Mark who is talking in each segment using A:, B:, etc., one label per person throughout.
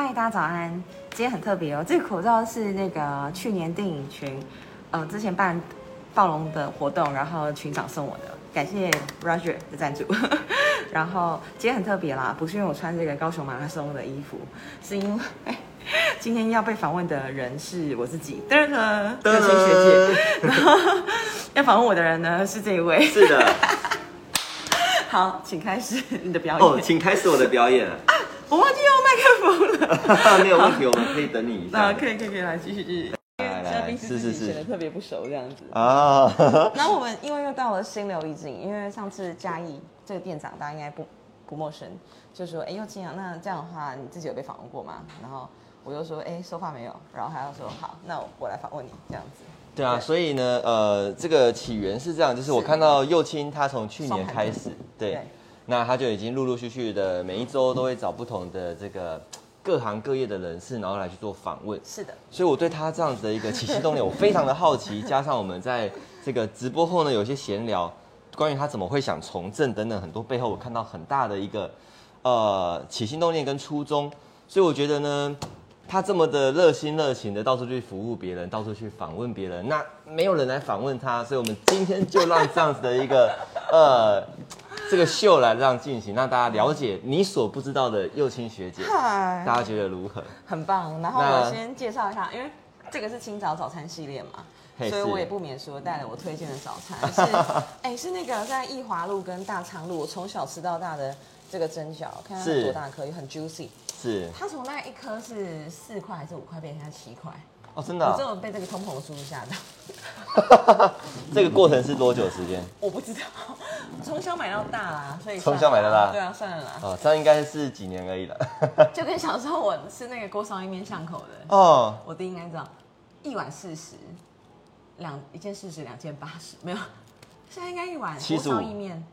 A: 嗨，大家早安！今天很特别哦，这个口罩是那个去年电影群，呃，之前办暴龙的活动，然后群长送我的，感谢 Roger 的赞助。然后今天很特别啦，不是因为我穿这个高雄马拉松的衣服，是因为 今天要被访问的人是我自己，噔噔，热心学姐。然后要访问我的人呢是这一位，
B: 是的。
A: 好，请开始你的表演。
B: 哦，请开始我的表演。
A: 我忘记用麦克风了。
B: 没有问题，我们可以等你一下。
A: 那可以可以可以来继续继续。
B: 来来来，是是是，
A: 显得特别不熟这样子。
B: 啊。
A: 然后我们因为又到了心流意境，因为上次嘉义这个店长大家应该不不陌生，就说哎，又青阳，那这样的话你自己有被访问过吗？然后我就说哎，说话没有。然后他又说好，那我来访问你这样子。
B: 对啊，所以呢，呃，这个起源是这样，就是我看到幼青他从去年开始，对。那他就已经陆陆续续的每一周都会找不同的这个各行各业的人士，然后来去做访问。
A: 是的，
B: 所以我对他这样子的一个起心动念，我非常的好奇。加上我们在这个直播后呢，有些闲聊，关于他怎么会想从政等等很多背后，我看到很大的一个呃起心动念跟初衷。所以我觉得呢，他这么的热心热情的到处去服务别人，到处去访问别人，那没有人来访问他，所以我们今天就让这样子的一个呃。这个秀来让进行，让大家了解你所不知道的幼青学姐，大家觉得如何？
A: 很棒。然后我先介绍一下，因为这个是清早早餐系列嘛，所以我也不免说带了我推荐的早餐 是，哎，是那个在义华路跟大昌路，我从小吃到大的这个蒸饺，看它多大颗，也很 juicy。
B: 是。
A: 它从那一颗是四块还是五块变成七块？
B: 哦，真的，
A: 我真的被这个通膨的速度吓到。
B: 这个过程是多久时间？
A: 我不知道，从小买到大啦，所以
B: 从小买到大，
A: 对啊，算了啦。
B: 哦，这样应该是几年而已了。
A: 就跟小时候我吃那个锅烧意面巷口的 哦，我弟应该知道，一碗四十，两一件四十，两件八十，没有，现在应该一碗锅烧意面。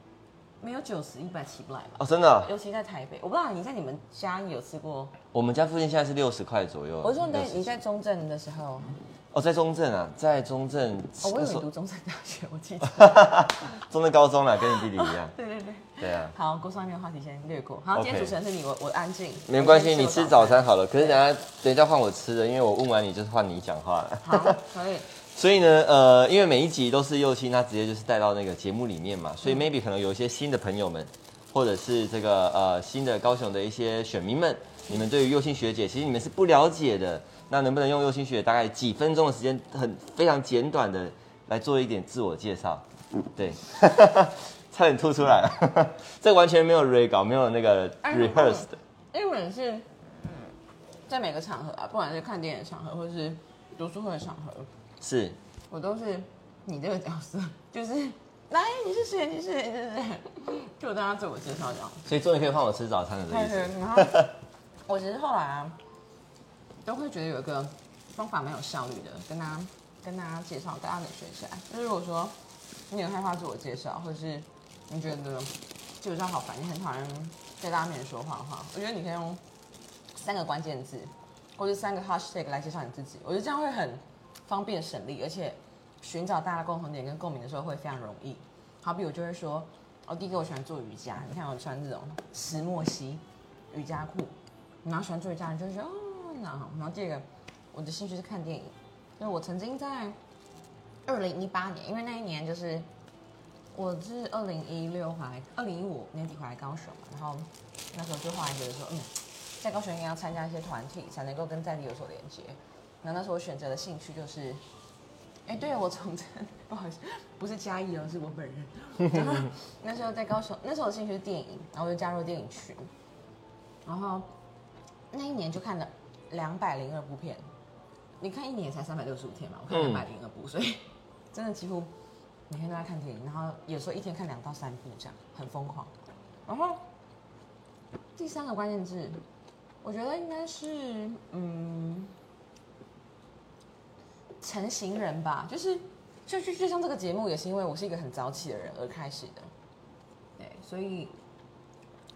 A: 没有九十一百起不来吧？
B: 哦，真的。
A: 尤其在台北，我不知道你在你们家有吃过。
B: 我们家附近现在是六十块左右。
A: 我说你在你在中正的时候。
B: 哦，在中正啊，在中正。
A: 哦，我以为读中正大学，我记得。
B: 中正高中了，跟你弟弟一样。
A: 对对对。
B: 对啊。
A: 好，锅上面的话题先略过。好，今天主持人是你，我我安静。
B: 没关系，你吃早餐好了。可是等下等一下换我吃的，因为我问完你就是换你讲话了。
A: 好，可以。
B: 所以呢，呃，因为每一集都是幼青，他直接就是带到那个节目里面嘛，所以 maybe 可能有一些新的朋友们。或者是这个呃新的高雄的一些选民们，你们对于右青学姐其实你们是不了解的，那能不能用右青学姐大概几分钟的时间，很非常简短的来做一点自我介绍？对，差点吐出来了，这完全没有 re 稿，没有那个 rehearsed。
A: 英文是在每个场合啊，不管是看电影场合或是读书会的场合，
B: 是
A: 我都是你这个角色，就是。来，你是谁？你是谁？是谁？就大家自我介绍这样。
B: 所以终于可以换我吃早餐了，
A: 意思。然后 我其实后来啊，都会觉得有一个方法蛮有效率的，跟大家跟大家介绍，大家能学起来。就是如果说你很害怕自我介绍，或者是你觉得介绍好烦，你很讨厌在大家面前说话的话，我觉得你可以用三个关键字，或者三个 hashtag 来介绍你自己。我觉得这样会很方便省力，而且。寻找大家的共同点跟共鸣的时候会非常容易。好比我就会说，哦，第一个我喜欢做瑜伽，你看我穿这种石墨烯瑜伽裤，然后喜欢做瑜伽，你就会说哦，那好。然后第二个，我的兴趣是看电影，因为我曾经在二零一八年，因为那一年就是我是二零一六回来，二零一五年底回来高雄嘛，然后那时候就后来觉得说，嗯，在高雄应该要参加一些团体，才能够跟在地有所连接。那那时候我选择的兴趣就是。哎，对我从政，不好意思，不是嘉义哦，是我本人。然后那时候在高雄，那时候我兴趣是电影，然后我就加入电影群。然后那一年就看了两百零二部片。你看一年才三百六十五天嘛，我看两百零二部，所以真的几乎每天都在看电影。然后有时候一天看两到三部这样，很疯狂。然后第三个关键字，我觉得应该是嗯。成型人吧，就是就就就像这个节目，也是因为我是一个很早起的人而开始的，对，所以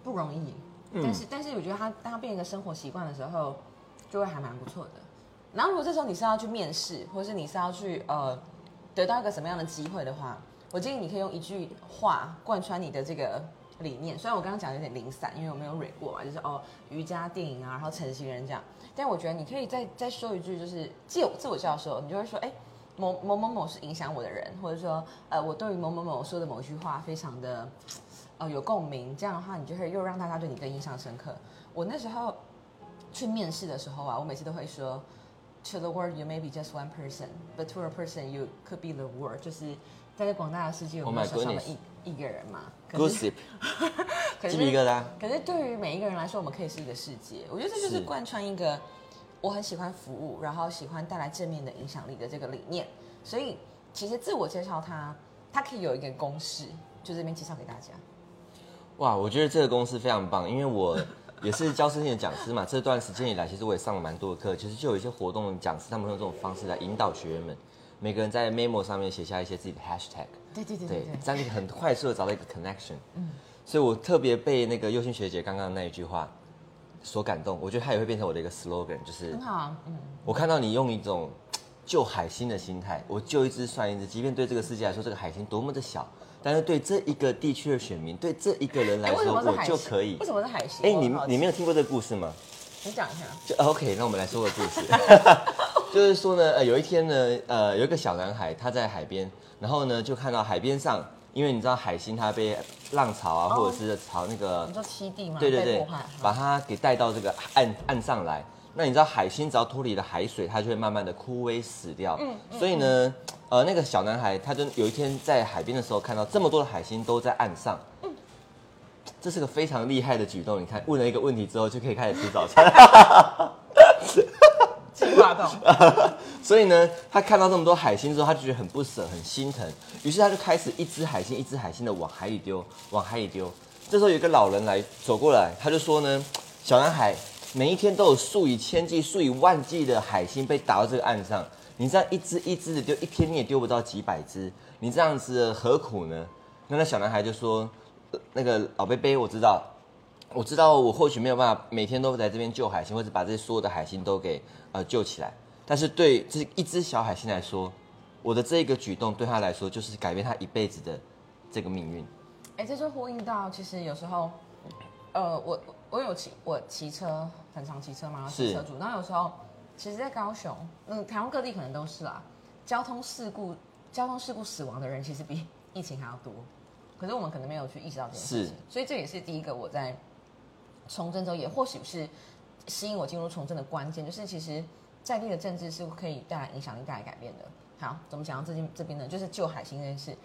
A: 不容易。但是但是我觉得他当他变一个生活习惯的时候，就会还蛮不错的。然后如果这时候你是要去面试，或是你是要去呃得到一个什么样的机会的话，我建议你可以用一句话贯穿你的这个理念。虽然我刚刚讲的有点零散，因为我没有蕊过嘛，就是哦瑜伽电影啊，然后成型人这样。但我觉得你可以再再说一句，就是自我自我介绍的时候，你就会说，哎，某某某某是影响我的人，或者说，呃，我对于某某某说的某一句话非常的，呃，有共鸣。这样的话，你就会又让大家对你更印象深刻。我那时候去面试的时候啊，我每次都会说。To the world, you may be just one person, but to a person, you could be the world。就是在这广大的世界，我们小小的一一个人嘛。
B: Gossip，
A: 可是
B: 一个啦。
A: 可是对于每一个人来说，我们可以是一个世界。我觉得这就是贯穿一个我很喜欢服务，然后喜欢带来正面的影响力的这个理念。所以其实自我介绍，它它可以有一个公式，就这边介绍给大家。
B: 哇，我觉得这个公式非常棒，因为我。也是教师性的讲师嘛，这段时间以来，其实我也上了蛮多的课。其实就有一些活动讲师，他们用这种方式来引导学员们，每个人在 memo 上面写下一些自己的 hashtag，
A: 对对对对，
B: 这样就很快速的找到一个 connection。嗯，所以我特别被那个优心学姐刚刚那一句话所感动，我觉得她也会变成我的一个 slogan，就是
A: 很好。嗯，
B: 我看到你用一种救海星的心态，我救一只算一只，即便对这个世界来说，这个海星多么的小。但是对这一个地区的选民，对这一个人来说，我就可以。
A: 为什么是海星？
B: 哎，你你没有听过这个故事吗？
A: 你讲一下。
B: 就 OK，那我们来说个故事。就是说呢，呃，有一天呢，呃，有一个小男孩他在海边，然后呢就看到海边上，因为你知道海星它被浪潮啊，或者是潮那个，
A: 你说栖地吗？
B: 对对对，把它给带到这个岸岸上来。那你知道海星只要脱离了海水，它就会慢慢的枯萎死掉。嗯，所以呢，呃，那个小男孩他就有一天在海边的时候，看到这么多的海星都在岸上。嗯，这是个非常厉害的举动。你看，问了一个问题之后，就可以开始吃早餐。
A: 计划到。
B: 所以呢，他看到这么多海星之后，他就觉得很不舍，很心疼。于是他就开始一只海星一只海星的往海里丢，往海里丢。这时候有一个老人来走过来，他就说呢，小男孩。每一天都有数以千计、数以万计的海星被打到这个岸上，你这样一只一只的丢，一天你也丢不到几百只，你这样子何苦呢？那那小男孩就说：“那个老贝贝，我知道，我知道，我或许没有办法每天都在这边救海星，或者把这些所有的海星都给呃救起来，但是对这一只小海星来说，我的这个举动对他来说就是改变他一辈子的这个命运。”
A: 哎，这就呼应到，其实有时候，呃，我。我有骑，我骑车很常骑车嘛，是车主。然后有时候，其实，在高雄，嗯，台湾各地可能都是啦。交通事故，交通事故死亡的人其实比疫情还要多。可是我们可能没有去意识到这件事情。所以这也是第一个我在从政之后，也或许是吸引我进入从政的关键，就是其实在地的政治是可以带来影响力、带来改变的。好，怎么讲到这边这边呢？就是救海星这件事，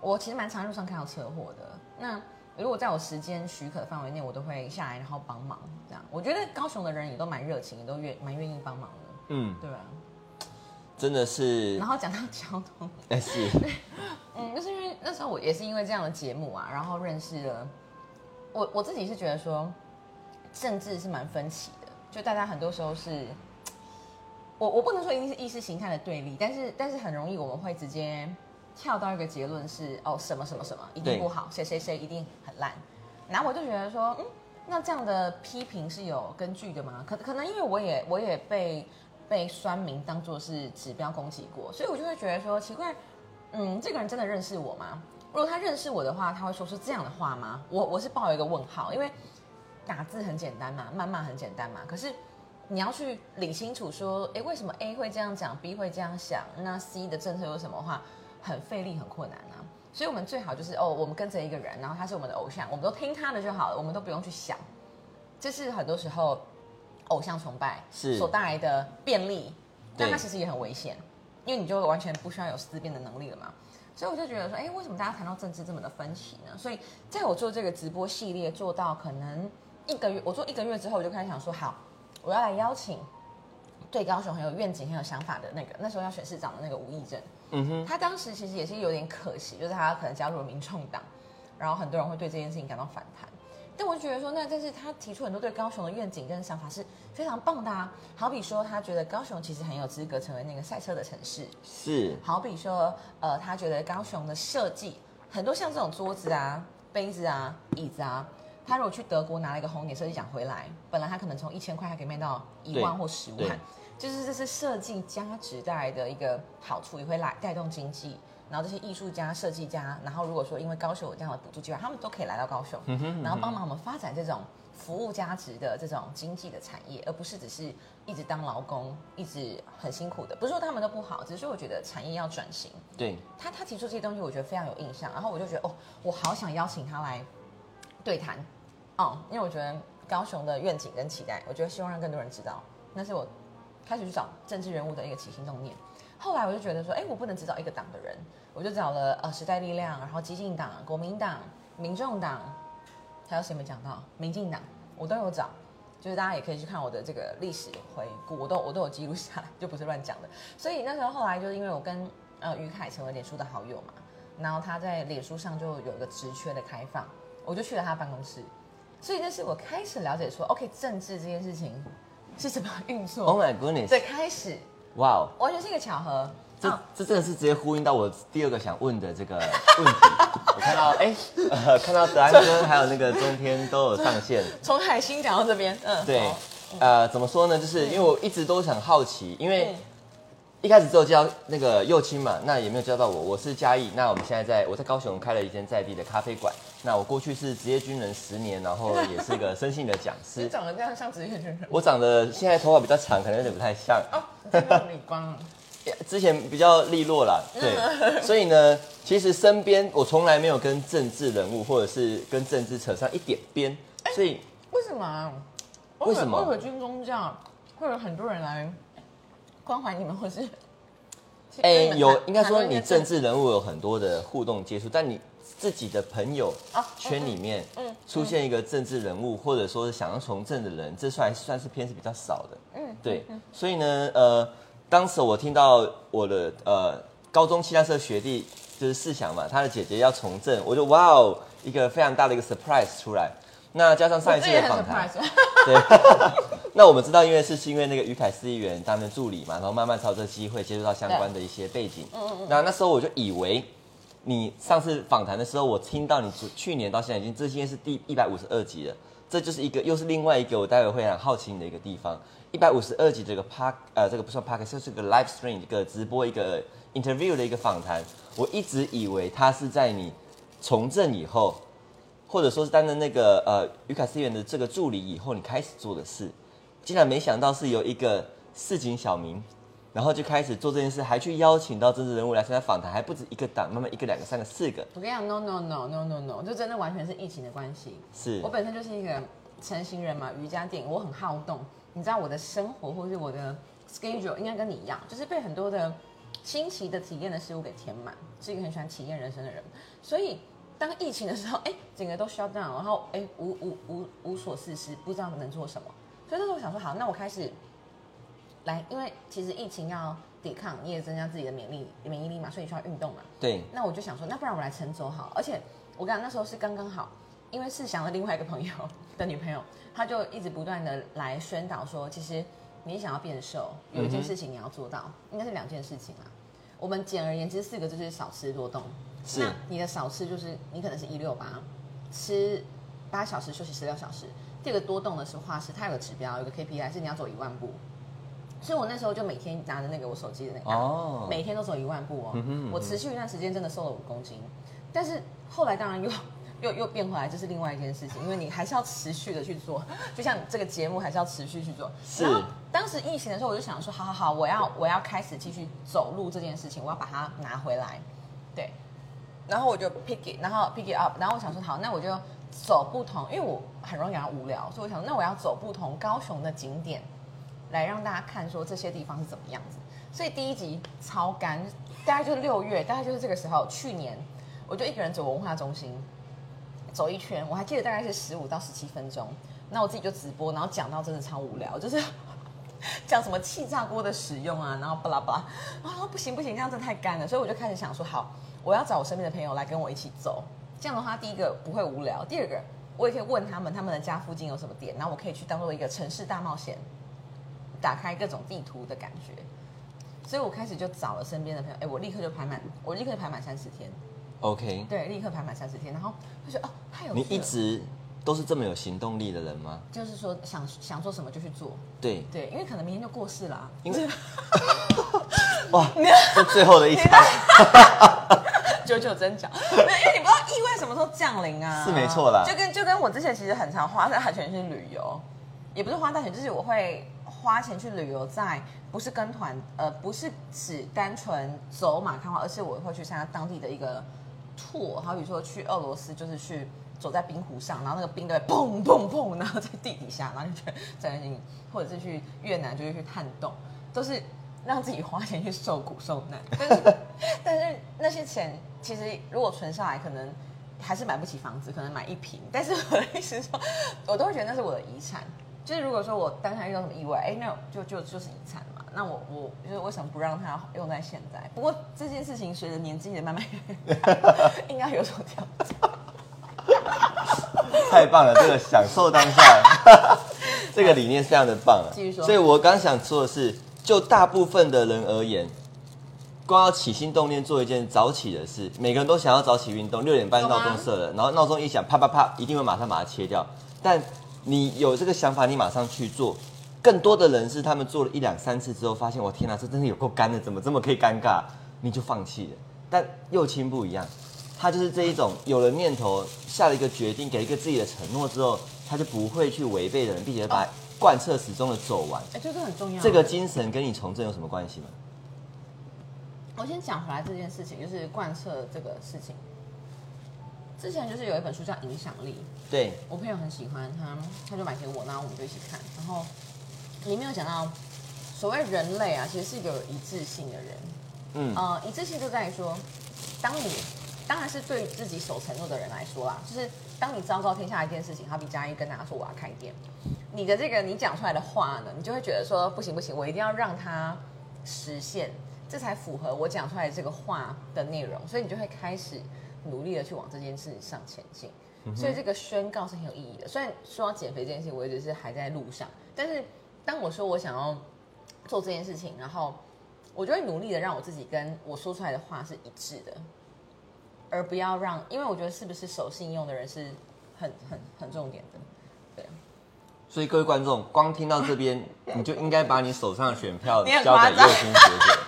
A: 我其实蛮常路上看到车祸的。那如果在我时间许可的范围内，我都会下来然后帮忙。这样，我觉得高雄的人也都蛮热情，也都愿蛮愿意帮忙的。嗯，对啊？
B: 真的是。
A: 然后讲到交通，
B: 哎是。
A: 嗯，就是因为那时候我也是因为这样的节目啊，然后认识了。我我自己是觉得说，政治是蛮分歧的，就大家很多时候是，我我不能说一定是意识形态的对立，但是但是很容易我们会直接。跳到一个结论是哦什么什么什么一定不好，谁谁谁一定很烂，然后我就觉得说，嗯，那这样的批评是有根据的吗？可可能因为我也我也被被酸民当做是指标攻击过，所以我就会觉得说奇怪，嗯，这个人真的认识我吗？如果他认识我的话，他会说出这样的话吗？我我是抱有一个问号，因为打字很简单嘛，谩骂很简单嘛，可是你要去理清楚说，哎，为什么 A 会这样讲，B 会这样想，那 C 的政策有什么话？很费力，很困难啊，所以我们最好就是哦，我们跟着一个人，然后他是我们的偶像，我们都听他的就好了，我们都不用去想。这是很多时候偶像崇拜所带来的便利，但它其实也很危险，因为你就完全不需要有思辨的能力了嘛。所以我就觉得说，哎，为什么大家谈到政治这么的分歧呢？所以在我做这个直播系列做到可能一个月，我做一个月之后，我就开始想说，好，我要来邀请对高雄很有愿景、很有想法的那个，那时候要选市长的那个吴义正。嗯哼，他当时其实也是有点可惜，就是他可能加入了民众党，然后很多人会对这件事情感到反弹。但我就觉得说，那但是他提出很多对高雄的愿景跟想法是非常棒的啊。好比说，他觉得高雄其实很有资格成为那个赛车的城市。
B: 是。
A: 好比说，呃，他觉得高雄的设计很多像这种桌子啊、杯子啊、椅子啊，他如果去德国拿了一个红点设计奖回来，本来他可能从一千块，他可以卖到一万或十万。就是这是设计价值带来的一个好处，也会来带动经济，然后这些艺术家、设计家，然后如果说因为高雄有这样的补助计划，他们都可以来到高雄，
B: 嗯哼
A: 然后帮忙我们发展这种服务价值的这种经济的产业，而不是只是一直当劳工，一直很辛苦的。不是说他们都不好，只是说我觉得产业要转型。
B: 对，
A: 他他提出这些东西，我觉得非常有印象，然后我就觉得哦，我好想邀请他来对谈，哦，因为我觉得高雄的愿景跟期待，我觉得希望让更多人知道，那是我开始去找政治人物的一个起心动念。后来我就觉得说，哎，我不能只找一个党的人，我就找了呃时代力量，然后激进党、国民党、民众党，还有谁没讲到？民进党我都有找，就是大家也可以去看我的这个历史回顾，我都我都有记录下来，就不是乱讲的。所以那时候后来就是因为我跟呃于凯成为脸书的好友嘛，然后他在脸书上就有一个职缺的开放，我就去了他办公室，所以那是我开始了解说，OK，政治这件事情是怎么运作。
B: Oh my goodness，
A: 对开始，
B: 哇哦，
A: 完全是一个巧合。
B: 这
A: 嗯。
B: 这真的是直接呼应到我第二个想问的这个 问题。我看到哎、呃，看到德安哥还有那个中天都有上线。
A: 从海星讲到这边，嗯，
B: 对，呃，怎么说呢？就是因为我一直都很好奇，因为
A: 嗯
B: 一开始只有教那个幼青嘛，那也没有教到我。我是嘉义，那我们现在在我在高雄开了一间在地的咖啡馆。那我过去是职业军人十年，然后也是一个生性的讲
A: 你
B: 师。
A: 长得这样像职业军人
B: 我长得现在头发比较长，可能有点不太像。
A: 哦，真的理光了。
B: 之前比较利落啦，对，所以呢，其实身边我从来没有跟政治人物或者是跟政治扯上一点边，所以
A: 为什么啊？
B: 为什么
A: 我以为军宗教会有很多人来关怀你们，或是
B: 哎、有应该说你政治人物有很多的互动接触，但你自己的朋友
A: 啊
B: 圈里面
A: 嗯嗯
B: 出现一个政治人物，或者说是想要从政的人，这算算是偏是比较少的。
A: 嗯
B: 对，所以呢，呃，当时我听到我的呃高中气象社学弟就是世祥嘛，他的姐姐要从政，我就哇哦，一个非常大的一个 surprise 出来。那加上上一次的访谈。对，那我们知道，因为是是因为那个于凯司议员当的助理嘛，然后慢慢朝这机会接触到相关的一些背景。嗯嗯那那时候我就以为，你上次访谈的时候，我听到你去年到现在已经这今天是第一百五十二集了，这就是一个又是另外一个我待会会很好奇你的一个地方。一百五十二集这个 park 呃这个不算 park，就是个 live stream 一个直播一个 interview 的一个访谈，我一直以为他是在你从政以后。或者说是担任那个呃于凯思源的这个助理以后，你开始做的事，竟然没想到是由一个市井小民，然后就开始做这件事，还去邀请到政治人物来参加访谈，还不止一个党，慢慢一个、两个、三个、四个，
A: 我跟你讲，no no no no no no，就真的完全是疫情的关系。
B: 是
A: 我本身就是一个成型人嘛，瑜伽垫，我很好动。你知道我的生活或是我的 schedule 应该跟你一样，就是被很多的新奇的体验的事物给填满，是一个很喜欢体验人生的人。所以当疫情的时候，哎，整个都 shut down，然后哎无无无无所事事，不知道能做什么。所以那时候我想说，好，那我开始来，因为其实疫情要抵抗，你也增加自己的免疫力免疫力嘛，所以你需要运动嘛。
B: 对，
A: 那我就想说，那不然我来晨走好。而且我跟你讲，那时候是刚刚好，因为世祥的另外一个朋友的女朋友，她就一直不断的来宣导说，其实你想要变瘦，有一件事情你要做到，应该是两件事情啊。我们简而言之四个就是少吃多动。
B: 是
A: 那你的少吃就是你可能是一六八，吃八小时休息十六小时。第二个多动的是化石它有个指标，有个 KPI 是你要走一万步。所以我那时候就每天拿着那个我手机的那个
B: 哦
A: 每天都走一万步哦。
B: 嗯哼嗯哼
A: 我持续一段时间真的瘦了五公斤，但是后来当然又 又又变回来，这是另外一件事情，因为你还是要持续的去做，就像这个节目还是要持续去做。
B: 是
A: 然后当时疫情的时候，我就想说，好好好，我要我要开始继续走路这件事情，我要把它拿回来，对。然后我就 pick it，然后 pick it up，然后我想说，好，那我就走不同，因为我很容易感到无聊，所以我想，那我要走不同高雄的景点，来让大家看说这些地方是怎么样子。所以第一集超干，大概就是六月，大概就是这个时候，去年我就一个人走文化中心，走一圈，我还记得大概是十五到十七分钟。那我自己就直播，然后讲到真的超无聊，就是 讲什么气炸锅的使用啊，然后巴拉巴拉，啊不行不行，这样真的太干了，所以我就开始想说，好，我要找我身边的朋友来跟我一起走，这样的话，第一个不会无聊，第二个我也可以问他们他们的家附近有什么店，然后我可以去当做一个城市大冒险，打开各种地图的感觉。所以我开始就找了身边的朋友，哎，我立刻就排满，我立刻就排满三十天
B: ，，OK，
A: 对，立刻排满三十天，然后就觉得哦，太有趣
B: 你。一直都是这么有行动力的人吗？
A: 就是说想想做什么就去做，
B: 对，
A: 对，因为可能明天就过世了啊、
B: 因为 哇，这最后的一餐，
A: 九九真假，没有因为你不知道意外什么时候降临啊，
B: 是没错啦
A: 就跟就跟我之前其实很常花大钱去旅游，也不是花大钱，就是我会花钱去旅游在，不是跟团，呃，不是只单纯走马看花，而是我会去参加当地的一个 tour，好比说去俄罗斯，就是去。走在冰湖上，然后那个冰都会砰砰砰，然后在地底下，然后就觉得在那里，或者是去越南，就是去探洞，都是让自己花钱去受苦受难。但是，但是那些钱其实如果存下来，可能还是买不起房子，可能买一平。但是我的意思说，我都会觉得那是我的遗产。就是如果说我当下遇到什么意外，哎，那就就就是遗产嘛。那我我就是为什么不让它用在现在？不过这件事情随着年纪的慢慢越大，应该有所调整。
B: 太棒了，这个享受当下，这个理念非常的棒啊。
A: 继续说
B: 所以我刚想说的是，就大部分的人而言，光要起心动念做一件早起的事，每个人都想要早起运动，六点半闹钟设了，然后闹钟一响，啪啪啪，一定会马上把它切掉。但你有这个想法，你马上去做。更多的人是他们做了一两三次之后，发现我天哪，这真的有够干的，怎么这么可以尴尬？你就放弃了。但右青不一样，他就是这一种有了念头，下了一个决定，给了一个自己的承诺之后，他就不会去违背的人，并且把贯彻始终的走完。
A: 哎，这个很重要。
B: 这个精神跟你从政有什么关系吗？
A: 我先讲回来这件事情，就是贯彻这个事情。之前就是有一本书叫《影响力》，
B: 对，
A: 我朋友很喜欢他，他就买给我，然后我们就一起看。然后里面有讲到，所谓人类啊，其实是一个有一致性的人。
B: 嗯，
A: 呃，一致性就在于说，当你当然是对自己守承诺的人来说啦，就是当你昭告天下一件事情，好比嘉一跟大家说我要开店，你的这个你讲出来的话呢，你就会觉得说不行不行，我一定要让它实现，这才符合我讲出来的这个话的内容，所以你就会开始努力的去往这件事上前进。所以这个宣告是很有意义的。虽然说到减肥这件事情，我一直是还在路上，但是当我说我想要做这件事情，然后我就会努力的让我自己跟我说出来的话是一致的，而不要让，因为我觉得是不是守信用的人是很很很重点的。对啊，
B: 所以各位观众，光听到这边，你就应该把你手上的选票交给右青学姐。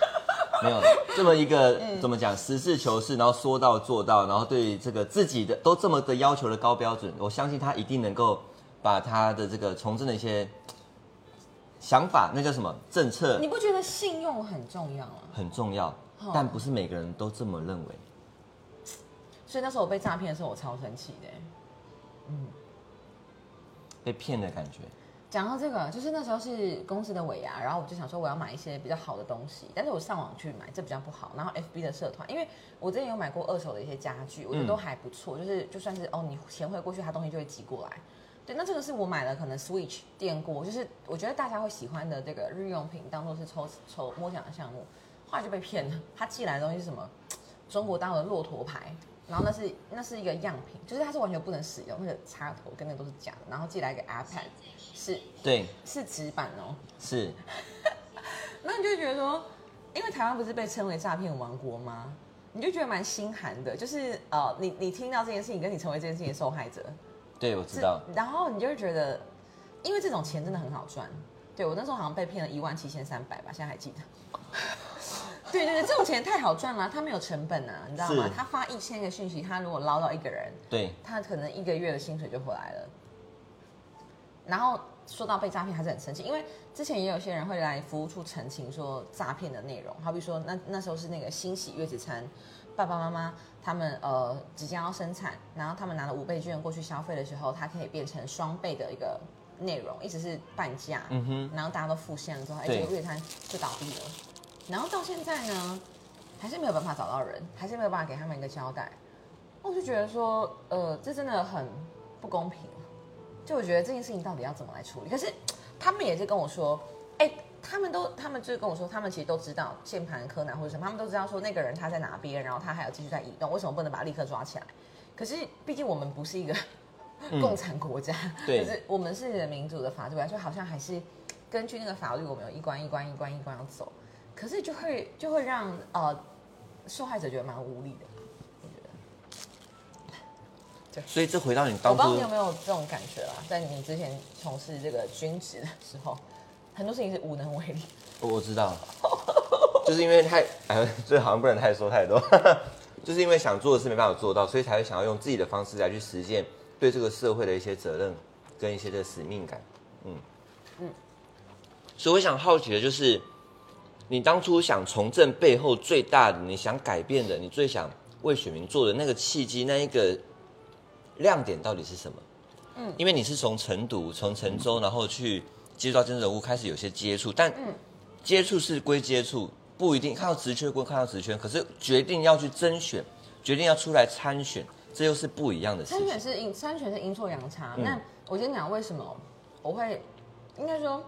B: 没有这么一个
A: 嗯
B: 怎么讲，实事求是，然后说到做到，然后对这个自己的都这么的要求的高标准，我相信他一定能够把他的这个从政的一些想法，那叫什么政策
A: 你不觉得信用很重要吗？
B: 很重要
A: 哦，
B: 但不是每个人都这么认为。
A: 所以那时候我被诈骗的时候，我超生气的。
B: 嗯被骗的感觉。
A: 讲到这个，就是那时候是公司的尾牙，然后我就想说我要买一些比较好的东西，但是我上网去买，这比较不好。然后 FB 的社团，因为我之前有买过二手的一些家具，我觉得都还不错，就是就算是哦你钱汇过去，它东西就会寄过来。对，那这个是我买了可能 Switch 电锅，就是我觉得大家会喜欢的这个日用品，当做是抽抽摸奖的项目，后来就被骗了。他寄来的东西是什么？中国大陆的骆驼牌，然后那是那是一个样品，就是它是完全不能使用，那个插头跟那个都是假的，然后寄来一个 iPad 是
B: 对，
A: 是纸板哦，
B: 是
A: 那你就会觉得说，因为台湾不是被称为诈骗王国吗？你就觉得蛮心寒的，就是呃，你你听到这件事情，跟你成为这件事情的受害者，
B: 对，我知道。
A: 然后你就会觉得，因为这种钱真的很好赚。对我那时候好像被骗了一万七千三百吧，现在还记得。对对对，这种钱太好赚了，他没有成本啊，你知道吗？他发一千个讯息，他如果捞到一个人，
B: 对，
A: 他可能一个月的薪水就回来了。然后说到被诈骗，还是很生气，因为之前也有些人会来服务处澄清说诈骗的内容，好比说那那时候是那个欣喜月子餐，爸爸妈妈他们呃即将要生产，然后他们拿了五倍券过去消费的时候，它可以变成双倍的一个内容，一直是半价，
B: 嗯哼，
A: 然后大家都付现了之后，哎，
B: 对
A: 这个月餐就倒闭了。然后到现在呢，还是没有办法找到人，还是没有办法给他们一个交代。我就觉得说，呃，这真的很不公平。就我觉得这件事情到底要怎么来处理？可是他们也是跟我说，哎，他们都，他们就是跟我说，他们其实都知道键盘柯南或者什么，他们都知道说那个人他在哪边，然后他还有继续在移动，为什么不能把他立刻抓起来？可是毕竟我们不是一个共产国家，
B: 对
A: 就是我们是民主的法治国家，所以好像还是根据那个法律，我们有一关一关一关一关要走。可是就会就会让呃受害者觉得蛮无力的。我觉得，
B: 所以这回到你
A: 我
B: 当初
A: 不知道你有没有这种感觉啦，在你之前从事这个军职的时候，很多事情是无能为力。
B: 我我知道，就是因为太哎，这好像不能太说太多。就是因为想做的事没办法做到，所以才会想要用自己的方式来去实践对这个社会的一些责任跟一些的使命感。嗯嗯，所以我想好奇的就是，你当初想从政背后最大的，你想改变的，你最想为选民做的那个契机，那一个亮点到底是什么？嗯，因为你是从成都、从成州，然后去接触到政治人物，开始有些接触，但接触是归接触，不一定看到职缺归看到职缺，可是决定要去甄选，决定要出来参选，这又是不一样的事情。
A: 参选是阴参选是阴错阳差。
B: 嗯
A: 那我先讲为什么我会，应该说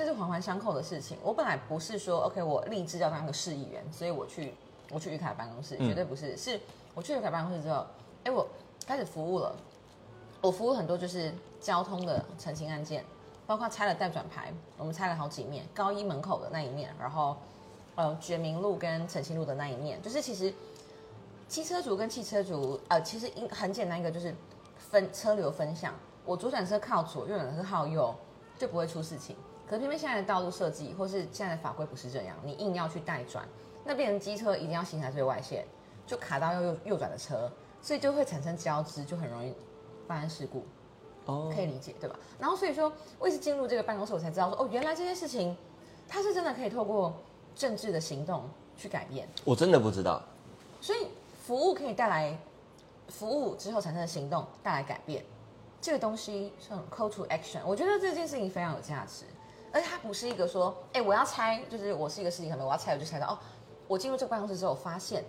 A: 这是环环相扣的事情。我本来不是说 OK，我立志要当个市议员，所以我去我去于凯办公室，
B: 嗯
A: 绝对不是。是我去于凯办公室之后，哎，我开始服务了。我服务很多就是交通的澄清案件，包括拆了代转牌，我们拆了好几面，高一门口的那一面，然后呃觉明路跟澄清路的那一面，就是其实汽车族跟汽车族，呃，其实应很简单一个就是分车流分享，我左转车靠左，右转车靠右，就不会出事情。可是偏偏现在的道路设计或是现在的法规不是这样，你硬要去带转，那变成机车一定要行在最外线，就卡到右右右转的车，所以就会产生交织，就很容易发生事故。
B: 哦
A: 可以理解，对吧？然后所以说，我也是进入这个办公室，我才知道说，哦，原来这件事情，它是真的可以透过政治的行动去改变。
B: 我真的不知道。
A: 所以服务可以带来服务之后产生的行动带来改变，这个东西是很 call to action。我觉得这件事情非常有价值，而且它不是一个说，哎，我要猜，就是我是一个事情，可能我要猜我就猜到哦。我进入这个办公室之后，发现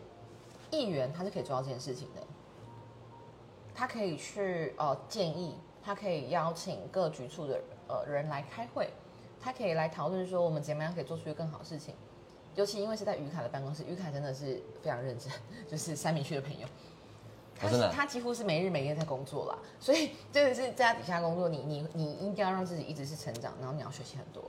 A: 议员他是可以做到这件事情的，他可以去呃建议，他可以邀请各局处的呃人来开会，他可以来讨论说我们怎么样可以做出一个更好的事情。尤其因为是在于凯的办公室，于凯真的是非常认真，就是三明区的朋友。他
B: 哦真的啊
A: 他几乎是没日没夜在工作啦，所以 真的是在他底下工作，你你你应该要让自己一直是成长，然后你要学习很多。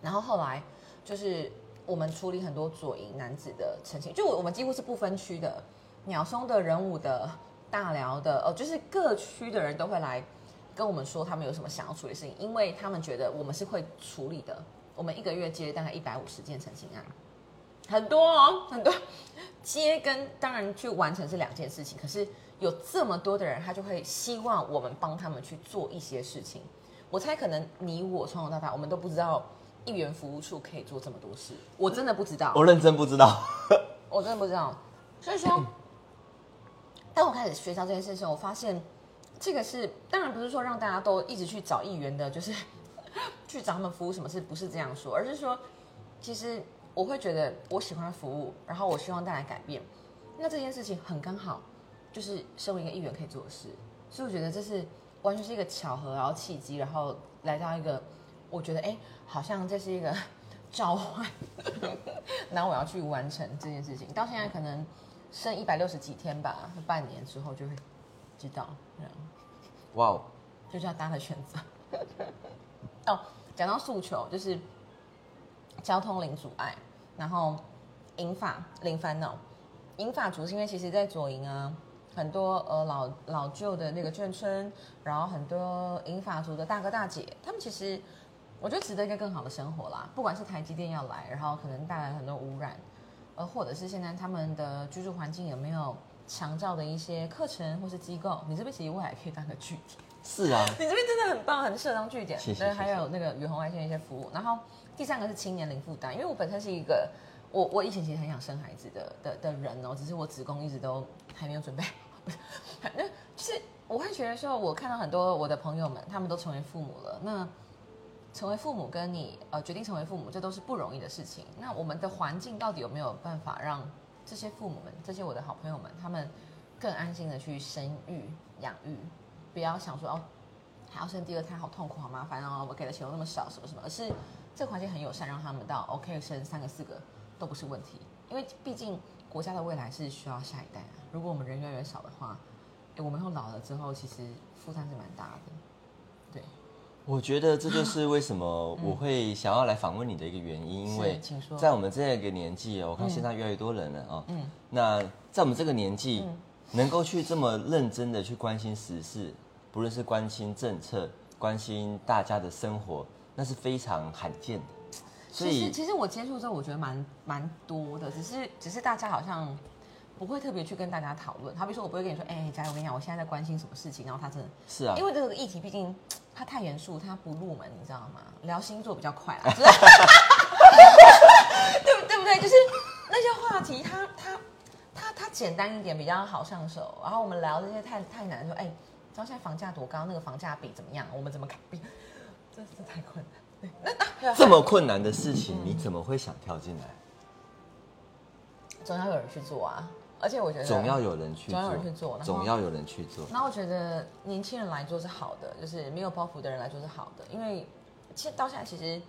A: 然后后来就是我们处理很多左营男子的澄清，就我我们几乎是不分区的，鸟松的、人武的、大寮的，哦，就是各区的人都会来跟我们说他们有什么想要处理的事情，因为他们觉得我们是会处理的。我们一个月接大概一百五十件澄清案，很多哦，很多。接跟当然去完成是两件事情，可是有这么多的人，他就会希望我们帮他们去做一些事情。我猜可能你我从小到大，我们都不知道议员服务处可以做这么多事，我真的不知道。
B: 我认真不知道。
A: 我真的不知道。所以说，当我开始学到这件事的时候，我发现这个是当然不是说让大家都一直去找议员的，就是 去找他们服务什么事，不是这样说，而是说，其实我会觉得我喜欢服务，然后我希望带来改变，那这件事情很刚好，就是身为一个议员可以做的事，所以我觉得这是完全是一个巧合，然后契机，然后来到一个我觉得哎，好像这是一个 召唤，然后我要去完成这件事情。到现在可能剩一百六十几天吧，半年之后就会知道，
B: 哇哦，
A: 就叫大家的选择。哦，讲到诉求，就是交通零阻碍，然后银发零烦恼。银发族是因为其实在左营啊，很多呃老老旧的那个眷村，然后很多银发族的大哥大姐，他们其实我觉得值得一个更好的生活啦。不管是台积电要来，然后可能带来很多污染，呃，或者是现在他们的居住环境有没有强照的一些课程或是机构，你这边其实未来可以当个据点。
B: 是啊，
A: 你这边真的很棒，很适合当据点。对，
B: 谢谢谢谢
A: 还有那个远红外线的一些服务。然后第三个是青年零负担，因为我本身是一个，我我以前其实很想生孩子的的的人哦，只是我子宫一直都还没有准备 好。那就是我会觉得说，我看到很多我的朋友们，他们都成为父母了。那成为父母跟你呃决定成为父母，这都是不容易的事情。那我们的环境到底有没有办法让这些父母们、这些我的好朋友们，他们更安心的去生育、养育，不要想说哦，还要生第二胎好痛苦、好麻烦哦，我给的钱又那么少，什么什么，而是这个环境很友善，让他们到 OK 生三个、四个都不是问题。因为毕竟国家的未来是需要下一代啊。如果我们人越来越少的话，诶我们老了之后，其实负担是蛮大的。对，
B: 我觉得这就是为什么 我会想要来访问你的一个原因，因为在我们这个年纪哦，我看现在越来越多人了哦。
A: 嗯
B: 那在我们这个年纪
A: 嗯，
B: 能够去这么认真的去关心时事，不论是关心政策、关心大家的生活，那是非常罕见的。所以，
A: 其实其实我接触之后，我觉得蛮蛮多的，只是只是大家好像不会特别去跟大家讨论。好比说，我不会跟你说，哎、佳怡，我跟你讲，我现在在关心什么事情，然后他真的，
B: 是啊
A: 因，为这个议题毕竟 它太严肃，它不入门，你知道吗？聊星座比较快啦，就是 对不对不对？就是那些话题它，它它它简单一点比较好上手。然后我们聊这些太太难的说，哎、知道现在房价多高，那个房价比怎么样？我们怎么改变？这 是太困难。对，那那
B: 这么困难的事情，你怎么会想跳进来？
A: 总要有人去做啊！而且我觉得
B: 总要有人去
A: 总要人去做，
B: 总要有人去做。
A: 那我觉得年轻人来做是好的，就是没有包袱的人来做是好的，因为其实到现在其实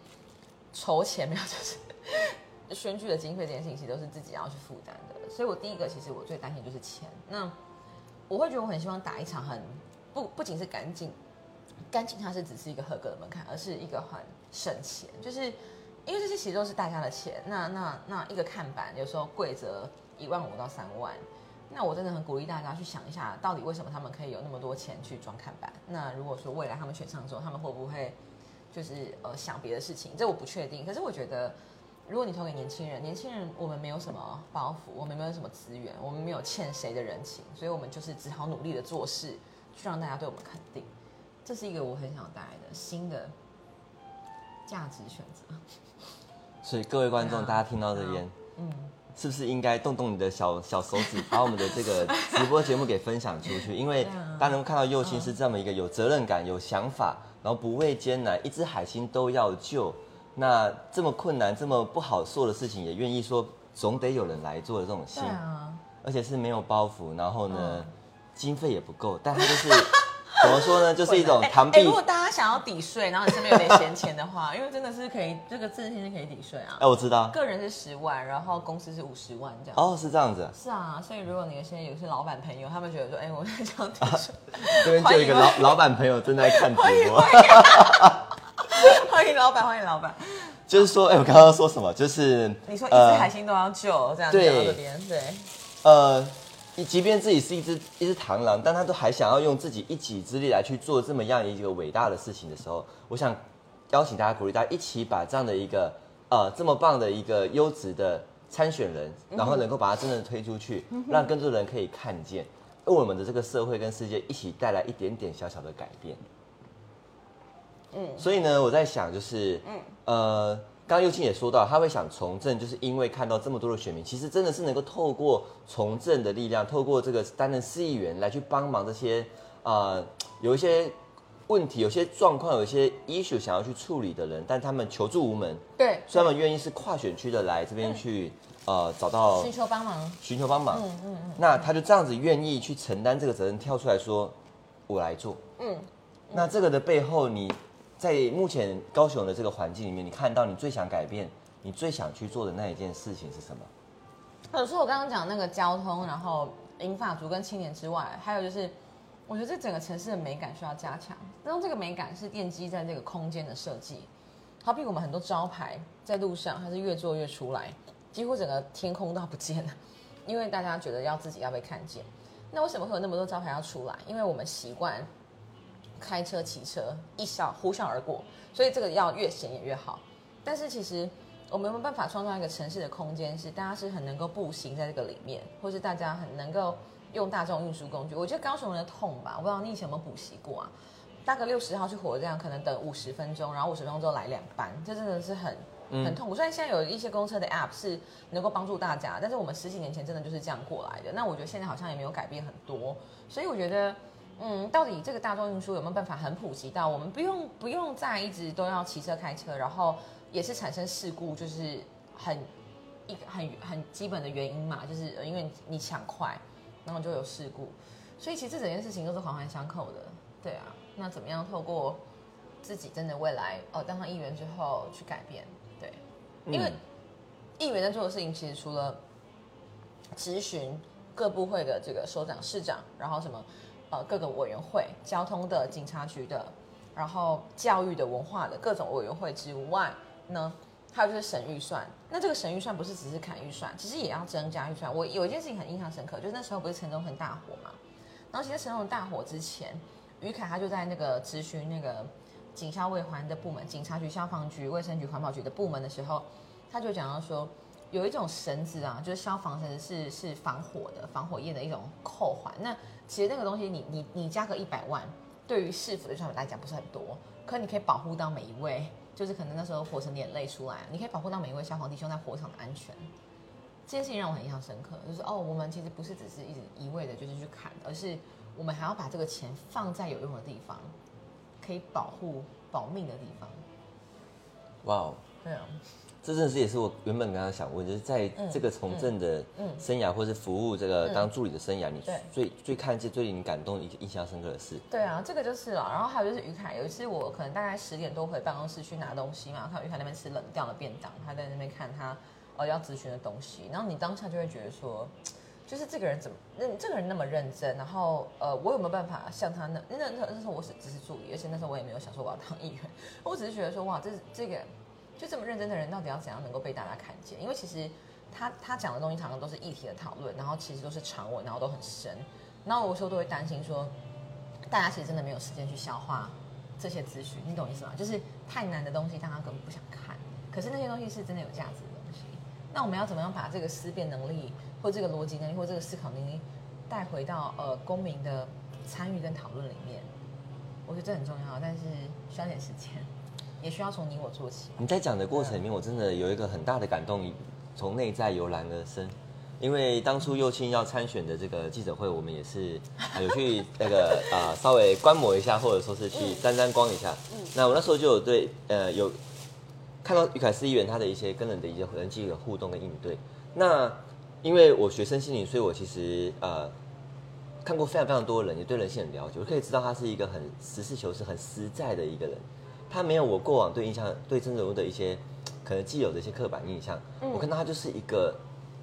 A: 筹钱没有就是 选举的经费这件事情，其实都是自己要去负担的。所以我第一个其实我最担心就是钱。那我会觉得我很希望打一场很不不仅是干净，干净它是只是一个合格的门槛，而是一个很省钱，就是因为这些其实都是大家的钱。那那那一个看板有时候贵则一万五到三万。那我真的很鼓励大家去想一下，到底为什么他们可以有那么多钱去装看板？那如果说未来他们选上之后，他们会不会就是呃想别的事情？这我不确定。可是我觉得，如果你投给年轻人，年轻人我们没有什么包袱，我们没有什么资源，我们没有欠谁的人情，所以我们就是只好努力的做事，让大家对我们肯定。这是一个我很想带来的新的价值选择。
B: 所以各位观众，
A: 啊
B: 大家听到这边，
A: 嗯，
B: 是不是应该动动你的小小手指，把我们的这个直播节目给分享出去？因为大家能够看到右心是这么一个有责任感、有想法，然后不畏艰难，一只海星都要救。那这么困难、这么不好做的事情，也愿意说总得有人来做的这种心
A: 对，啊，
B: 而且是没有包袱，然后呢
A: 嗯，
B: 经费也不够，但它就是 怎么说呢，就是一种
A: 哎
B: 螳臂
A: 哎如果大家想要抵税，然后你身边有点闲钱的话，因为真的是可以，这个真的是可以抵税啊
B: 哎，。我知道，
A: 个人是十万，然后公司是五十万这样。
B: 哦，是这样子，
A: 是啊，所以如果你有些有些老板朋友，他们觉得说，哎、我很想抵税，
B: 这边就有一个老老板朋友正在看直播。
A: 欢迎老板，欢迎老板。
B: 就是说，哎、我刚刚说什么？就是
A: 你说一只海星都要救，这样子
B: 对
A: 讲到这边，对，
B: 呃，即便自己是一只一只螳螂，但他都还想要用自己一己之力来去做这么样一个伟大的事情的时候，我想邀请大家鼓励大家一起把这样的一个呃这么棒的一个优质的参选人，然后能够把他真正推出去，让更多人可以看见，为我们的这个社会跟世界一起带来一点点小小的改变。
A: 嗯。
B: 所以呢，我在想，就是，
A: 嗯。
B: 呃，刚刚佑庆也说到，他会想从政，就是因为看到这么多的选民，其实真的是能够透过从政的力量，透过这个担任市议员来去帮忙这些，呃，有一些问题、有些状况、有一些 issue 想要去处理的人，但他们求助无门，
A: 对，
B: 所以他们愿意是跨选区的来这边去，呃，找到
A: 寻求帮忙，
B: 寻求帮忙。
A: 嗯嗯嗯
B: 那他就这样子愿意去承担这个责任，跳出来说，我来做。
A: 嗯，
B: 那这个的背后，你在目前高雄的这个环境里面，你看到你最想改变、你最想去做的那一件事情是什么？
A: 有时候我刚刚讲那个交通，然后银发族跟青年之外，还有就是，我觉得这整个城市的美感需要加强。然后这个美感是奠基在这个空间的设计，好比我们很多招牌在路上，它是越做越出来，几乎整个天空都不见了，因为大家觉得要自己要被看见。那为什么会有那么多招牌要出来？因为我们习惯开车、骑车一笑呼啸而过，所以这个要越显眼越好。但是其实我们有没有办法创造一个城市的空间，是大家是很能够步行在这个里面，或是大家很能够用大众运输工具？我觉得高雄人的痛吧，我不知道你以前有没有补习过啊？搭个六十号去火车站，可能等五十分钟，然后五十分钟之后来两班，这真的是很很痛苦。虽然现在有一些公车的 App 是能够帮助大家，但是我们十几年前真的就是这样过来的。那我觉得现在好像也没有改变很多，所以我觉得。嗯，到底这个大众运输有没有办法很普及到我们不用不用再一直都要骑车开车，然后也是产生事故，就是很一个很很基本的原因嘛，就是呃因为你抢快，然后就有事故，所以其实这整件事情都是环环相扣的，对啊。那怎么样透过自己真的未来哦当上议员之后去改变？对，因为
B: 嗯
A: 议员在做的事情，其实除了咨询各部会的这个首长、市长，然后什么呃各个委员会、交通的、警察局的，然后教育的、文化的各种委员会之外呢，还有就是省预算。那这个省预算不是只是砍预算，其实也要增加预算。我有一件事情很印象深刻，就是那时候不是陈中很大火嘛，然后其实陈中大火之前，于凯他就在那个咨询那个警消卫环的部门，警察局、消防局、卫生局、环保局的部门的时候，他就讲到说，有一种绳子啊，就是消防绳是是防火的，防火液的一种扣环。那其实那个东西你，你你加个一百万，对于市府的消费来讲不是很多，可你可以保护到每一位，就是可能那时候火成眼泪出来，你可以保护到每一位消防弟兄在火场的安全。这件事情让我很印象深刻，就是哦，我们其实不是只是一直一味的就是去砍，而是我们还要把这个钱放在有用的地方，可以保护保命的地方。
B: 哇哦，
A: 对啊，
B: 这真的是也是我原本刚刚想问，就是在这个从政的生涯，或是服务这个当助理的生涯，你最最看见、最令你感动、印印象深刻的事，
A: 对啊，这个就是了。然后还有就是于凯，有一次我可能大概十点多回办公室去拿东西嘛，看于凯那边吃冷掉的便当，他在那边看他呃要咨询的东西，然后你当下就会觉得说，就是这个人怎么，那这个人那么认真，然后呃，我有没有办法像他那那那那时候我是只是助理，而且那时候我也没有想说我要当议员，我只是觉得说哇，这这个就这么认真的人，到底要怎样能够被大家看见？因为其实他他讲的东西常常都是议题的讨论，然后其实都是长文，然后都很深，然后我有时候都会担心说，大家其实真的没有时间去消化这些资讯，你懂意思吗？就是太难的东西，大家根本不想看，可是那些东西是真的有价值的东西。那我们要怎么样把这个思辨能力，或这个逻辑能力，或这个思考能力带回到呃公民的参与跟讨论里面？我觉得这很重要，但是需要点时间，也需要从你我做起。
B: 你在讲的过程里面，我真的有一个很大的感动，从内在油然而生。因为当初右青要参选的这个记者会，我们也是啊有去那个啊稍微观摩一下，或者说是去沾沾光一下。那我那时候就有对呃有看到于凯思议员他的一些跟人的一些人际的互动跟应对。那因为我学生心理，所以我其实呃看过非常非常多的人，也对人性很了解，我可以知道他是一个很实事求是、很实在的一个人。他没有我过往对印象、对郑人物的一些可能既有的一些刻板印象。我看到他就是一个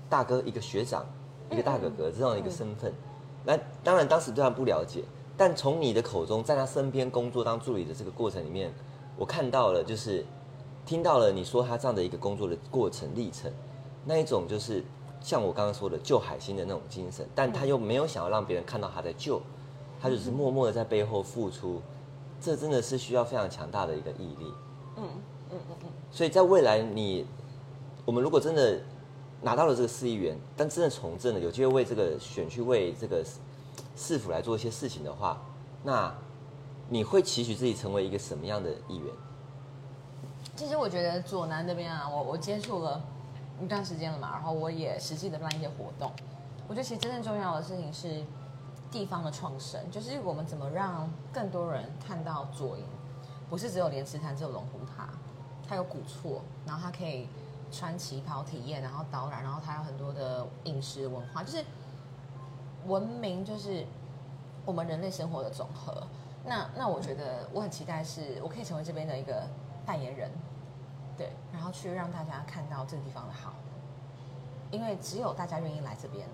B: 大哥、一个学长、一个大哥哥这样的一个身份。那当然当时对他不了解，但从你的口中，在他身边工作当助理的这个过程里面，我看到了，就是听到了你说他这样的一个工作的过程历程，那一种就是像我刚刚说的救海星的那种精神，但他又没有想要让别人看到他在救，他就只是默默的在背后付出，这真的是需要非常强大的一个毅力。
A: 嗯嗯嗯嗯，
B: 所以在未来你，我们如果真的拿到了这个市议员，但真的从政了，有机会为这个选区为这个市府来做一些事情的话，那你会期许自己成为一个什么样的议员？
A: 其实我觉得左南这边啊，我我接触了一段时间了嘛，然后我也实际的办一些活动。我觉得其实真正重要的事情是地方的创生，就是我们怎么让更多人看到左营，不是只有莲池潭，只有龙虎塔，它有古厝，然后它可以穿旗袍体验，然后导览，然后它有很多的饮食文化，就是文明，就是我们人类生活的总和。那那我觉得我很期待是我可以成为这边的一个代言人，对，然后去让大家看到这个地方的好，因为只有大家愿意来这边，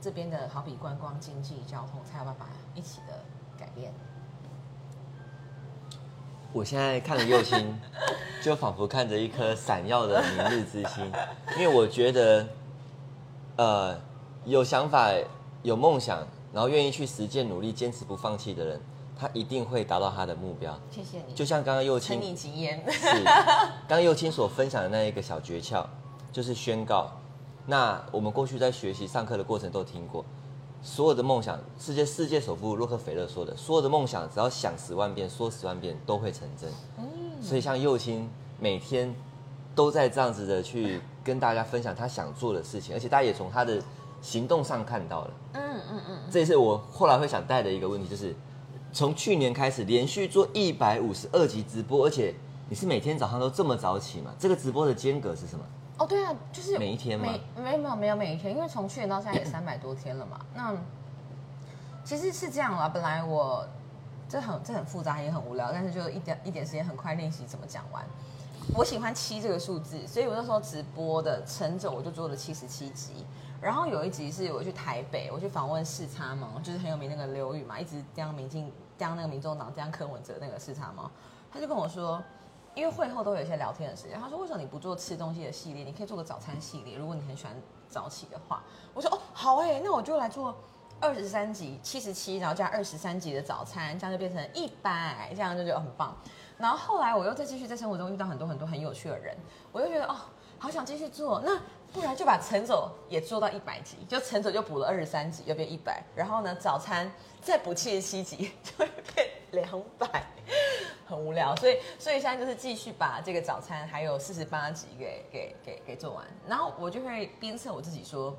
A: 这边的好比观光、经济、交通才有办法一起的改变。
B: 我现在看了右青，就仿佛看着一颗闪耀的明日之星，因为我觉得，呃，有想法、有梦想，然后愿意去实践、努力、坚持不放弃的人，他一定会达到他的目标。
A: 谢谢你，
B: 就像刚刚右青
A: 承你吉言。
B: 是，刚刚右青所分享的那一个小诀窍，就是宣告。那我们过去在学习上课的过程都听过，所有的梦想，世界世界首富洛克菲勒说的，所有的梦想只要想十万遍，说十万遍都会成真。所以像右青每天都在这样子的去跟大家分享他想做的事情，而且大家也从他的行动上看到了。
A: 嗯嗯嗯，
B: 这也是我后来会想带的一个问题，就是从去年开始连续做一百五十二集直播，而且你是每天早上都这么早起嘛？这个直播的间隔是什么？
A: 哦对啊，就是
B: 每一天吗
A: 每没有没有没有每一天，因为从去年到现在也三百多天了嘛。那其实是这样啦，本来我这很这很复杂也很无聊，但是就一点一点时间很快练习怎么讲完。我喜欢七这个数字，所以我那时候直播的成者我就做了七十七集。然后有一集是我去台北，我去访问视察嘛，就是很有名那个刘宇嘛，一直当民进当那个民众党刁柯文哲那个视察嘛，他就跟我说，因为会后都有一些聊天的时间，他说为什么你不做吃东西的系列？你可以做个早餐系列，如果你很喜欢早起的话。我说哦好哎、那我就来做二十三集七十七，然后加二十三集的早餐，这样就变成一百，这样就觉得很棒。然后后来我又再继续在生活中遇到很多很多很有趣的人，我就觉得哦，好想继续做，那不然就把陈走也做到一百集，就陈走就补了二十三集，又变一百，然后呢早餐再补七十七集，就会变两百，很无聊，所以所以现在就是继续把这个早餐还有四十八集给给给给做完，然后我就会鞭策我自己说，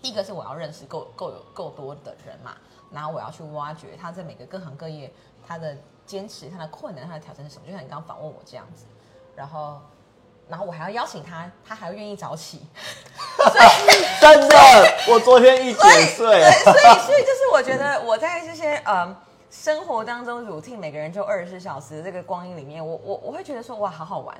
A: 第一个是我要认识够够有够多的人嘛，然后我要去挖掘他在每个各行各业他的坚持、他的困难、他的挑战是什么，就像你刚刚访问我这样子，然后。然后我还要邀请他，他还要愿意早起，
B: 真的，我昨天一点睡，
A: 所以所以就是我觉得我在这些呃生活当中 routine 每个人就二十四小时这个光阴里面，我我我会觉得说哇好好玩，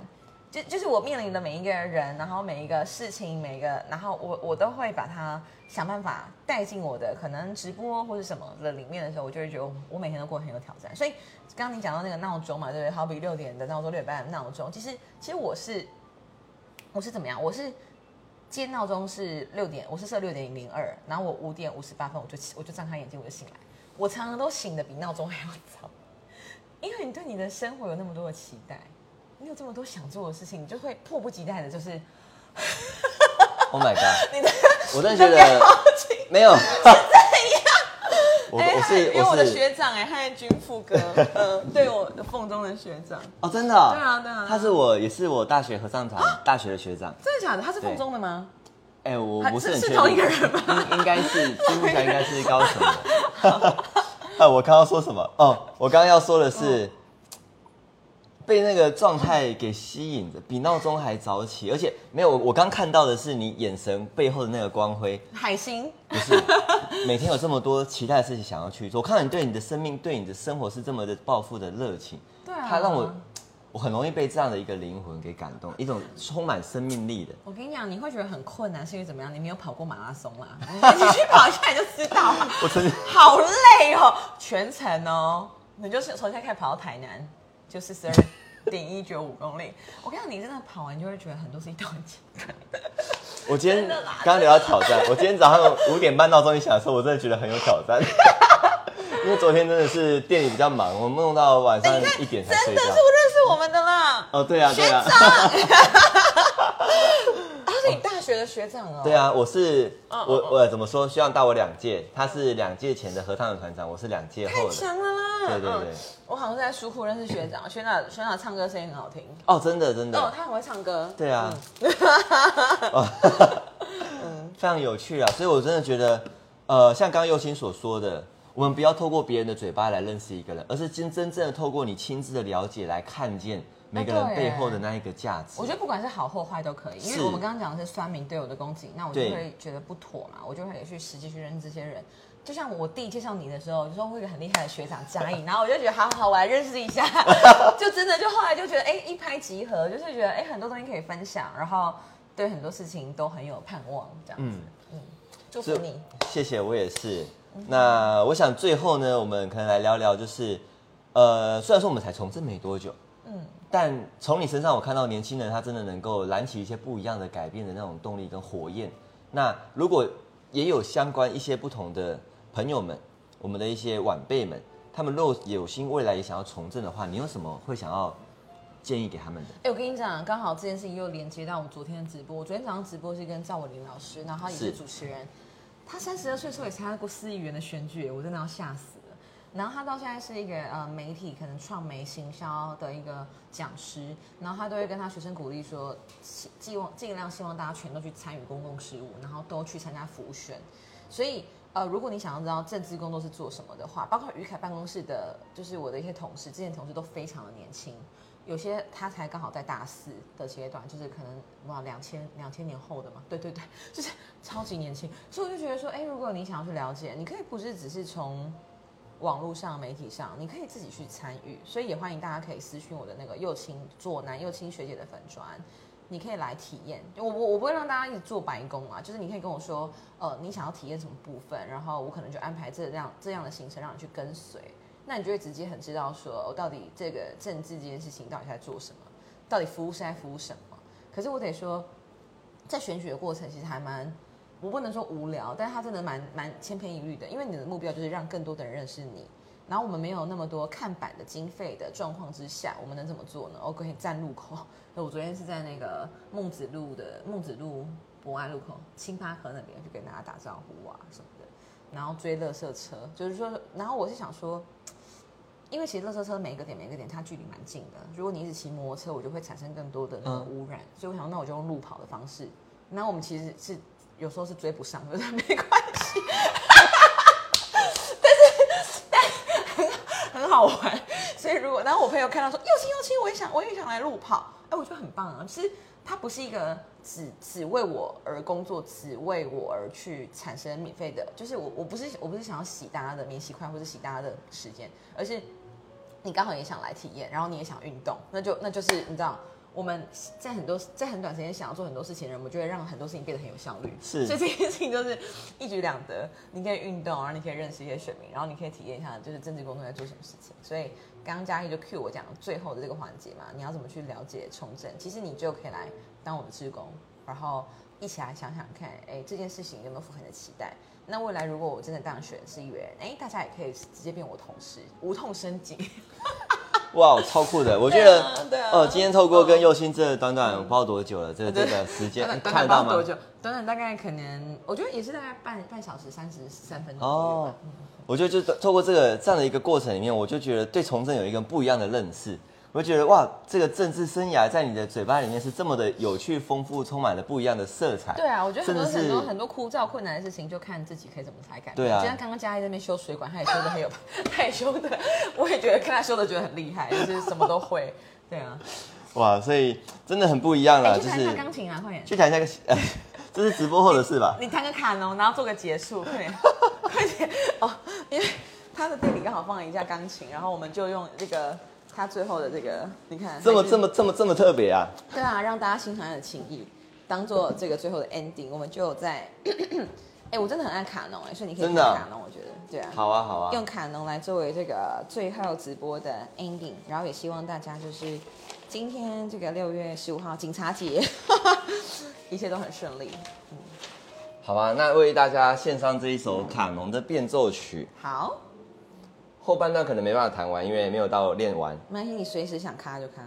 A: 就就是我面临的每一个人，然后每一个事情，每一个，然后我我都会把它想办法带进我的可能直播或者什么的里面的时候，我就会觉得我每天都过得很有挑战。所以刚刚你讲到那个闹钟嘛，对不对？好比六点的闹钟，六点半的闹钟，其实其实我是。我是怎么样？我是今天闹钟是六点，我是设六点零二，然后我五点五十八分我就我就张开眼睛我就醒来。我常常都醒的比闹钟还要早，因为你对你的生活有那么多的期待，你有这么多想做的事情，你就会迫不及待的，就是。
B: Oh my god！
A: 你的，
B: 我真的觉得没有。
A: 我我是因为我的学长哎，他是军副哥，呃，对我凤中的学长
B: 哦，真的，
A: 对啊对啊，
B: 他是我也是我大学合唱团大学的学长，
A: 真的假的？他是凤中的吗？
B: 哎，我不是很
A: 是同一个人吗？
B: 应应该是，目前应该是高雄的。啊，我刚刚说什么？哦，我刚刚要说的是。被那个状态给吸引着，比闹钟还早起，而且没有我刚看到的是你眼神背后的那个光辉，
A: 海星
B: 不是每天有这么多期待的事情想要去做，我看到你对你的生命、对你的生活是这么的抱负的热情，
A: 对啊，
B: 它让我我很容易被这样的一个灵魂给感动，一种充满生命力的。
A: 我跟你讲，你会觉得很困难，是因为怎么样？你没有跑过马拉松啦，你去跑一下你就知道了。
B: 我曾经
A: 好累哦，全程哦，你就是从现在开始跑到台南，就是十二。点一九五公里，我跟你讲，你真的跑完就会觉得很多事情都很简单。
B: 我今天刚刚聊到挑战，我今天早上五点半闹钟一响的时候，我真的觉得很有挑战，因为昨天真的是店里比较忙，我们弄到晚上一点才睡觉。真的
A: 是不认识我们的啦。
B: 哦，对啊，对啊。
A: 学的学长哦？
B: 对啊，我是我我怎么说？希望大我两届，他是两届前的合唱的团长，我是两届后的。
A: 太强了啦！
B: 对对对，
A: 我好像是在书库认识学长，学长学长唱歌声音很好听
B: 哦，真的真的
A: 哦，他很会唱歌。
B: 对啊，嗯，非常有趣啊，所以我真的觉得，呃，像刚刚佑心所说的，我们不要透过别人的嘴巴来认识一个人，而是真真正的透过你亲自的了解来看见。每个人背后的那一个价值，
A: 我觉得不管是好或坏都可以，因为我们刚刚讲的是酸民对我的攻击，那我就会觉得不妥嘛，我就会去实际去认识这些人。就像我弟介绍你的时候，就说会一个很厉害的学长嘉颖，然后我就觉得好好，我来认识一下，就真的就后来就觉得哎一拍即合，就是觉得哎很多东西可以分享，然后对很多事情都很有盼望，这样子。嗯嗯，祝福你，
B: 谢谢，我也是。那我想最后呢，我们可能来聊聊，就是呃，虽然说我们才从政没多久。但从你身上，我看到年轻人他真的能够燃起一些不一样的改变的那种动力跟火焰。那如果也有相关一些不同的朋友们，我们的一些晚辈们，他们若有心未来也想要从政的话，你有什么会想要建议给他们的？
A: 哎，我跟你讲，刚好这件事情又连接到我昨天的直播。我昨天早上直播是跟赵伟林老师，然后他也是主持人。他三十二岁时候也参加过四亿元的选举，我真的要吓死。然后他到现在是一个呃媒体可能创媒行销的一个讲师，然后他都会跟他学生鼓励说，希望尽量希望大家全都去参与公共事务，然后都去参加服选。所以呃，如果你想要知道政治工作是做什么的话，包括于凯办公室的，就是我的一些同事，之前同事都非常的年轻，有些他才刚好在大四的阶段，就是可能哇两千两千年后的嘛，对对对，就是超级年轻。所以我就觉得说，哎，如果你想要去了解，你可以不是只是从。网络上、媒体上，你可以自己去参与，所以也欢迎大家可以私讯我的那个右青左南右青学姐的粉砖，你可以来体验。我我我不会让大家一直做白工啊，就是你可以跟我说，呃，你想要体验什么部分，然后我可能就安排这样这样的行程让你去跟随，那你就会直接很知道说，我到底这个政治这件事情到底在做什么，到底服务是在服务什么。可是我得说，在选举的过程其实还蛮。我不能说无聊，但是他真的蛮蛮千篇一律的，因为你的目标就是让更多的人认识你，然后我们没有那么多看板的经费的状况之下，我们能怎么做呢？我可以站路口。那我昨天是在那个孟子路的孟子路博爱路口星巴河那边去跟大家打招呼啊什么的，然后追垃圾车，就是说，然后我是想说。因为其实垃圾车每一个点每一个点它距离蛮近的，如果你一直骑摩托车，我就会产生更多的那个污染，所以我想那我就用路跑的方式。那我们其实是有时候是追不上，的，没关系。但是但很很好玩，所以如果然后我朋友看到说又亲又亲，我也想我也想来路跑，哎，我觉得很棒啊。其实它不是一个只只为我而工作，只为我而去产生免费的，就是我我不是我不是想要洗大家的免洗筷或者洗大家的时间，而是。你刚好也想来体验，然后你也想运动，那就那就是你知道，我们在很多在很短时间想要做很多事情的人，我们就会让很多事情变得很有效率。
B: 是，
A: 所以这件事情就是一举两得，你可以运动，然后你可以认识一些选民，然后你可以体验一下就是政治工作在做什么事情。所以刚刚嘉义就 cue 我讲最后的这个环节嘛，你要怎么去了解从政？其实你就可以来当我的职工，然后一起来想想看，哎，这件事情有没有符合你的期待？那未来如果我真的当选是议员，哎，大家也可以直接变我同事，无痛升级。
B: 哇，超酷的！我觉得，呃，今天透过跟佑星这短短不知道多久了，这这个时间看得到吗？
A: 多久？短短大概可能，我觉得也是大概半半小时三十三分钟。哦，
B: 我觉得就透过这个这样的一个过程里面，我就觉得对从政有一个不一样的认识。我觉得哇，这个政治生涯在你的嘴巴里面是这么的有趣、丰富，充满了不一样的色彩。
A: 对啊，我觉得很多很多很多枯燥困难的事情，就看自己可以怎么才改。
B: 对啊，
A: 就像刚刚嘉义那边修水管，他也修的 很有，他也修的，我也觉得看他修的觉得很厉害，就是什么都会。对啊，
B: 哇，所以真的很不一样了。
A: 去弹一下钢琴啊，快点！
B: 去弹一下个，这是直播后的事吧？
A: 你弹个卡农，然后做个结束，快点，快点哦！因为他的店里刚好放了一架钢琴，然后我们就用这个。他最后的这个，你看，
B: 这么这么这么这么特别啊！
A: 对啊，让大家欣赏他的情谊，当做这个最后的 ending，我们就在，哎，我真的很爱卡农哎，所以你可以用卡农，我觉得，对啊，
B: 好啊好啊，
A: 用卡农来作为这个最后直播的 ending，然后也希望大家就是今天这个六月十五号警察节，一切都很顺利。
B: 嗯，好吧，那为大家献上这一首卡农的变奏曲。
A: 好。
B: 后半段可能没办法弹完，因为没有到练完。
A: 没关系，你随时想卡就卡。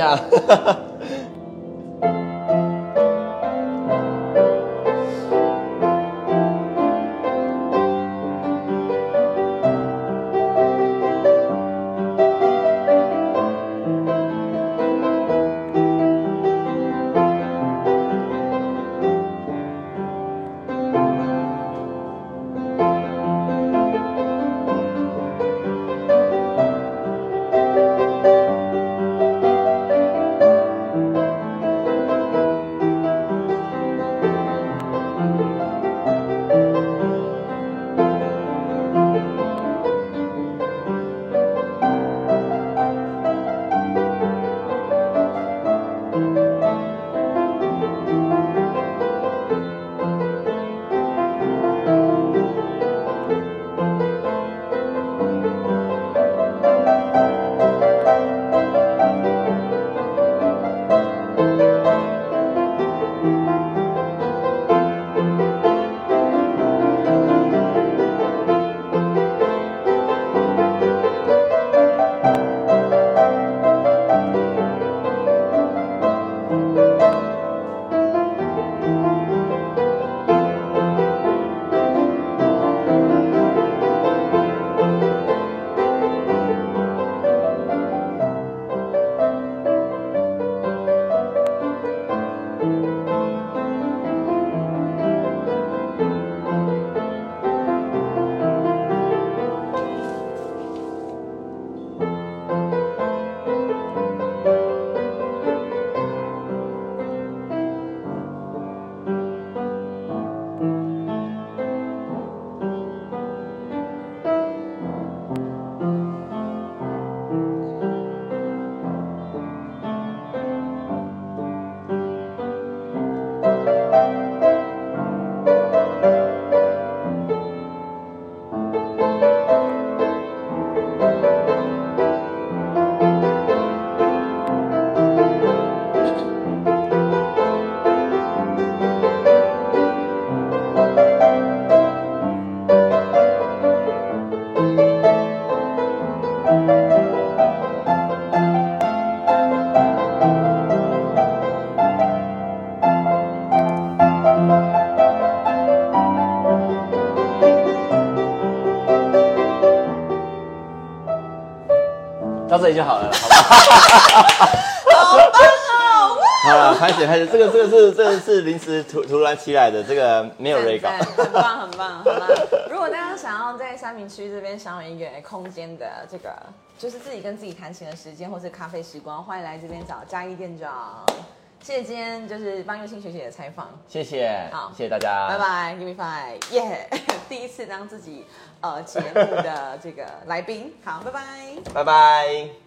B: 一下。
C: 这里就好了，好吧？
A: 好棒哦！
B: 好了，开始开始，这个这个是这个是临时突突然起来的，这个没有。
A: 赞赞很棒很棒，好啦。如果大家想要在三明区这边享有一个空间的这个，就是自己跟自己弹琴的时间，或是咖啡时光，欢迎来这边找嘉义店长。谢谢今天就是帮佑清学姐的采访，
C: 谢谢，
A: 好
C: 谢谢大家，
A: 拜。拜，Give me five，耶！第一次当自己呃节目的这个来宾，好，拜拜。
B: 拜拜。